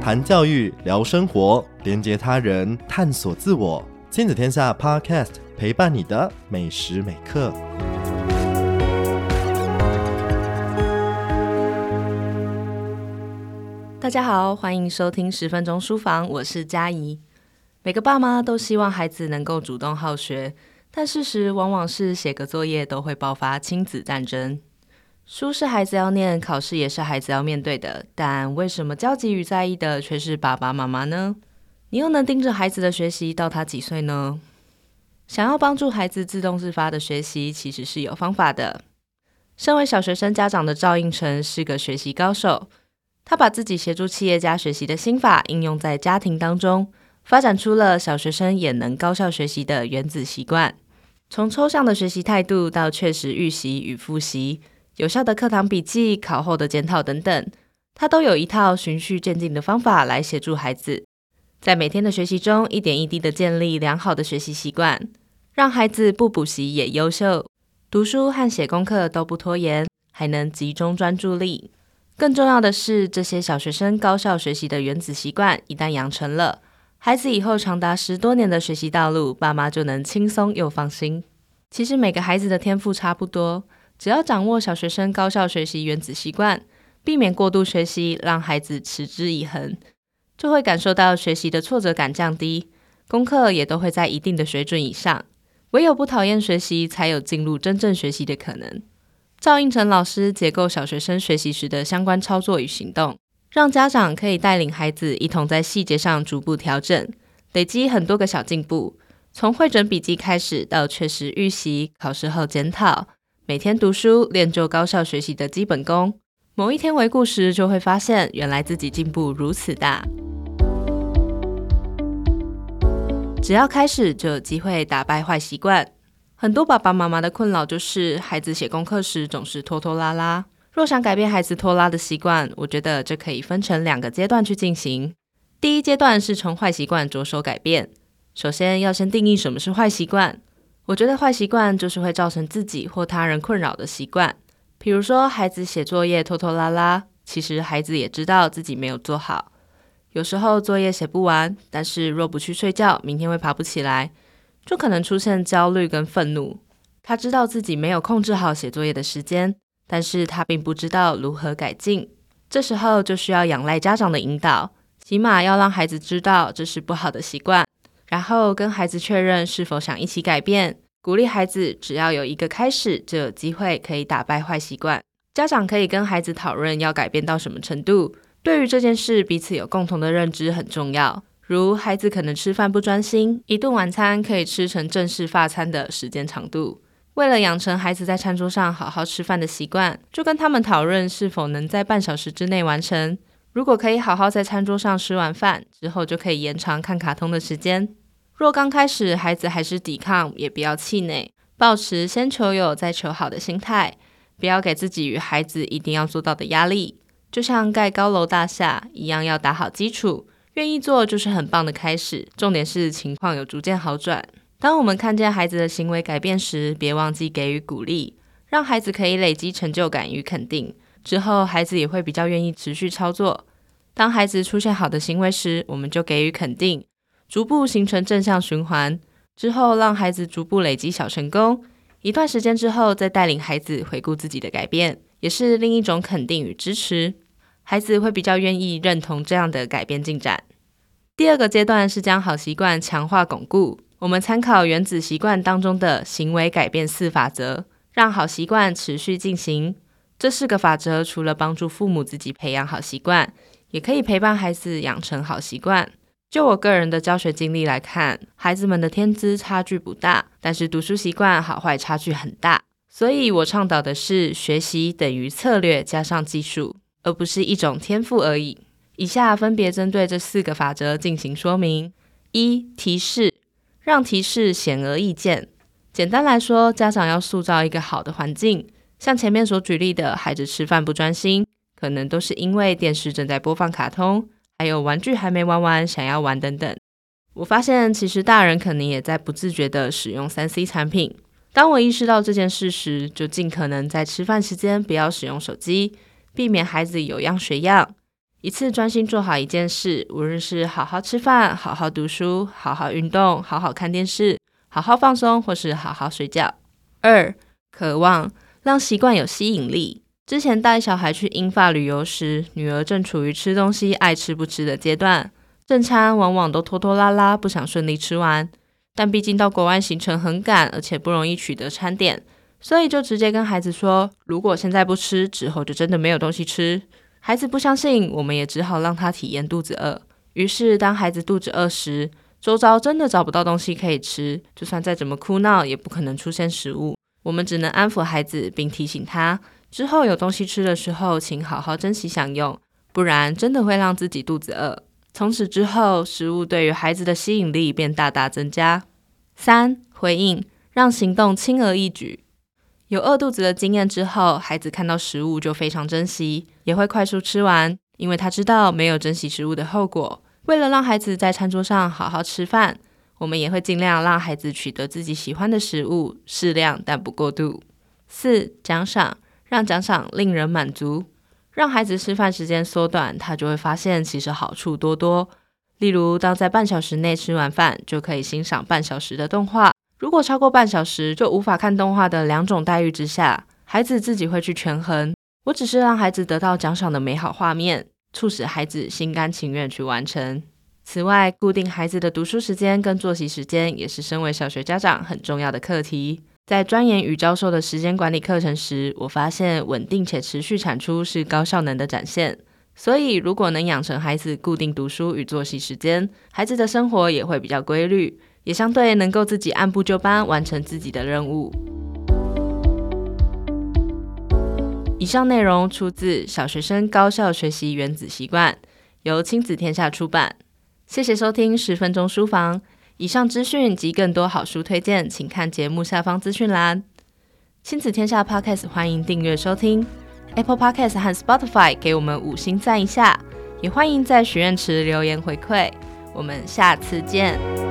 谈教育，聊生活，连接他人，探索自我。亲子天下 Podcast 陪伴你的每时每刻。大家好，欢迎收听十分钟书房，我是佳怡。每个爸妈都希望孩子能够主动好学，但事实往往是写个作业都会爆发亲子战争。书是孩子要念，考试也是孩子要面对的，但为什么焦急与在意的却是爸爸妈妈呢？你又能盯着孩子的学习到他几岁呢？想要帮助孩子自动自发的学习，其实是有方法的。身为小学生家长的赵应成是个学习高手，他把自己协助企业家学习的心法应用在家庭当中，发展出了小学生也能高效学习的原子习惯。从抽象的学习态度到确实预习与复习，有效的课堂笔记、考后的检讨等等，他都有一套循序渐进的方法来协助孩子。在每天的学习中，一点一滴的建立良好的学习习惯，让孩子不补习也优秀，读书和写功课都不拖延，还能集中专注力。更重要的是，这些小学生高效学习的原子习惯一旦养成了，孩子以后长达十多年的学习道路，爸妈就能轻松又放心。其实每个孩子的天赋差不多，只要掌握小学生高效学习原子习惯，避免过度学习，让孩子持之以恒。就会感受到学习的挫折感降低，功课也都会在一定的水准以上。唯有不讨厌学习，才有进入真正学习的可能。赵胤丞老师解构小学生学习时的相关操作与行动，让家长可以带领孩子一同在细节上逐步调整，累积很多个小进步。从汇整笔记开始，到确实预习、考试后检讨，每天读书练就高效学习的基本功。某一天回顾时，就会发现原来自己进步如此大。只要开始，就有机会打败坏习惯。很多爸爸妈妈的困扰就是，孩子写功课时总是拖拖拉拉。若想改变孩子拖拉的习惯，我觉得这可以分成两个阶段去进行。第一阶段是从坏习惯着手改变。首先要先定义什么是坏习惯。我觉得坏习惯就是会造成自己或他人困扰的习惯。比如说，孩子写作业拖拖拉拉，其实孩子也知道自己没有做好。有时候作业写不完，但是若不去睡觉，明天会爬不起来，就可能出现焦虑跟愤怒。他知道自己没有控制好写作业的时间，但是他并不知道如何改进。这时候就需要仰赖家长的引导，起码要让孩子知道这是不好的习惯，然后跟孩子确认是否想一起改变，鼓励孩子只要有一个开始，就有机会可以打败坏习惯。家长可以跟孩子讨论要改变到什么程度。对于这件事，彼此有共同的认知很重要。如孩子可能吃饭不专心，一顿晚餐可以吃成正式发餐的时间长度。为了养成孩子在餐桌上好好吃饭的习惯，就跟他们讨论是否能在半小时之内完成。如果可以好好在餐桌上吃完饭之后，就可以延长看卡通的时间。若刚开始孩子还是抵抗，也不要气馁，保持先求有再求好的心态，不要给自己与孩子一定要做到的压力。就像盖高楼大厦一样，要打好基础，愿意做就是很棒的开始。重点是情况有逐渐好转。当我们看见孩子的行为改变时，别忘记给予鼓励，让孩子可以累积成就感与肯定。之后，孩子也会比较愿意持续操作。当孩子出现好的行为时，我们就给予肯定，逐步形成正向循环。之后，让孩子逐步累积小成功。一段时间之后，再带领孩子回顾自己的改变，也是另一种肯定与支持。孩子会比较愿意认同这样的改变进展。第二个阶段是将好习惯强化巩固。我们参考原子习惯当中的行为改变四法则，让好习惯持续进行。这四个法则除了帮助父母自己培养好习惯，也可以陪伴孩子养成好习惯。就我个人的教学经历来看，孩子们的天资差距不大，但是读书习惯好坏差距很大。所以我倡导的是学习等于策略加上技术。而不是一种天赋而已。以下分别针对这四个法则进行说明：一、提示，让提示显而易见。简单来说，家长要塑造一个好的环境，像前面所举例的，孩子吃饭不专心，可能都是因为电视正在播放卡通，还有玩具还没玩完，想要玩等等。我发现，其实大人可能也在不自觉地使用三 C 产品。当我意识到这件事时，就尽可能在吃饭时间不要使用手机。避免孩子有样学样，一次专心做好一件事，无论是好好吃饭、好好读书、好好运动、好好看电视、好好放松，或是好好睡觉。二、渴望让习惯有吸引力。之前带小孩去英法旅游时，女儿正处于吃东西爱吃不吃的阶段，正餐往往都拖拖拉拉，不想顺利吃完。但毕竟到国外行程很赶，而且不容易取得餐点，所以就直接跟孩子说：如果现在不吃，之后就真的没有东西吃。孩子不相信，我们也只好让他体验肚子饿。于是，当孩子肚子饿时，周遭真的找不到东西可以吃，就算再怎么哭闹，也不可能出现食物。我们只能安抚孩子，并提醒他，之后有东西吃的时候，请好好珍惜享用，不然真的会让自己肚子饿。从此之后，食物对于孩子的吸引力便大大增加。三、回应，让行动轻而易举。有饿肚子的经验之后，孩子看到食物就非常珍惜，也会快速吃完，因为他知道没有珍惜食物的后果。为了让孩子在餐桌上好好吃饭，我们也会尽量让孩子取得自己喜欢的食物，适量但不过度。四、奖赏，让奖赏令人满足，让孩子吃饭时间缩短，他就会发现其实好处多多。例如，当在半小时内吃完饭，就可以欣赏半小时的动画。如果超过半小时就无法看动画的两种待遇之下，孩子自己会去权衡。我只是让孩子得到奖赏的美好画面，促使孩子心甘情愿去完成。此外，固定孩子的读书时间跟作息时间，也是身为小学家长很重要的课题。在钻研与教授的时间管理课程时，我发现稳定且持续产出是高效能的展现。所以，如果能养成孩子固定读书与作息时间，孩子的生活也会比较规律。也相对能够自己按部就班完成自己的任务。以上内容出自《小学生高效学习原子习惯》，由亲子天下出版。谢谢收听十分钟书房。以上资讯及更多好书推荐，请看节目下方资讯栏。亲子天下 Podcast 欢迎订阅收听 Apple Podcast 和 Spotify，给我们五星赞一下，也欢迎在许愿池留言回馈。我们下次见。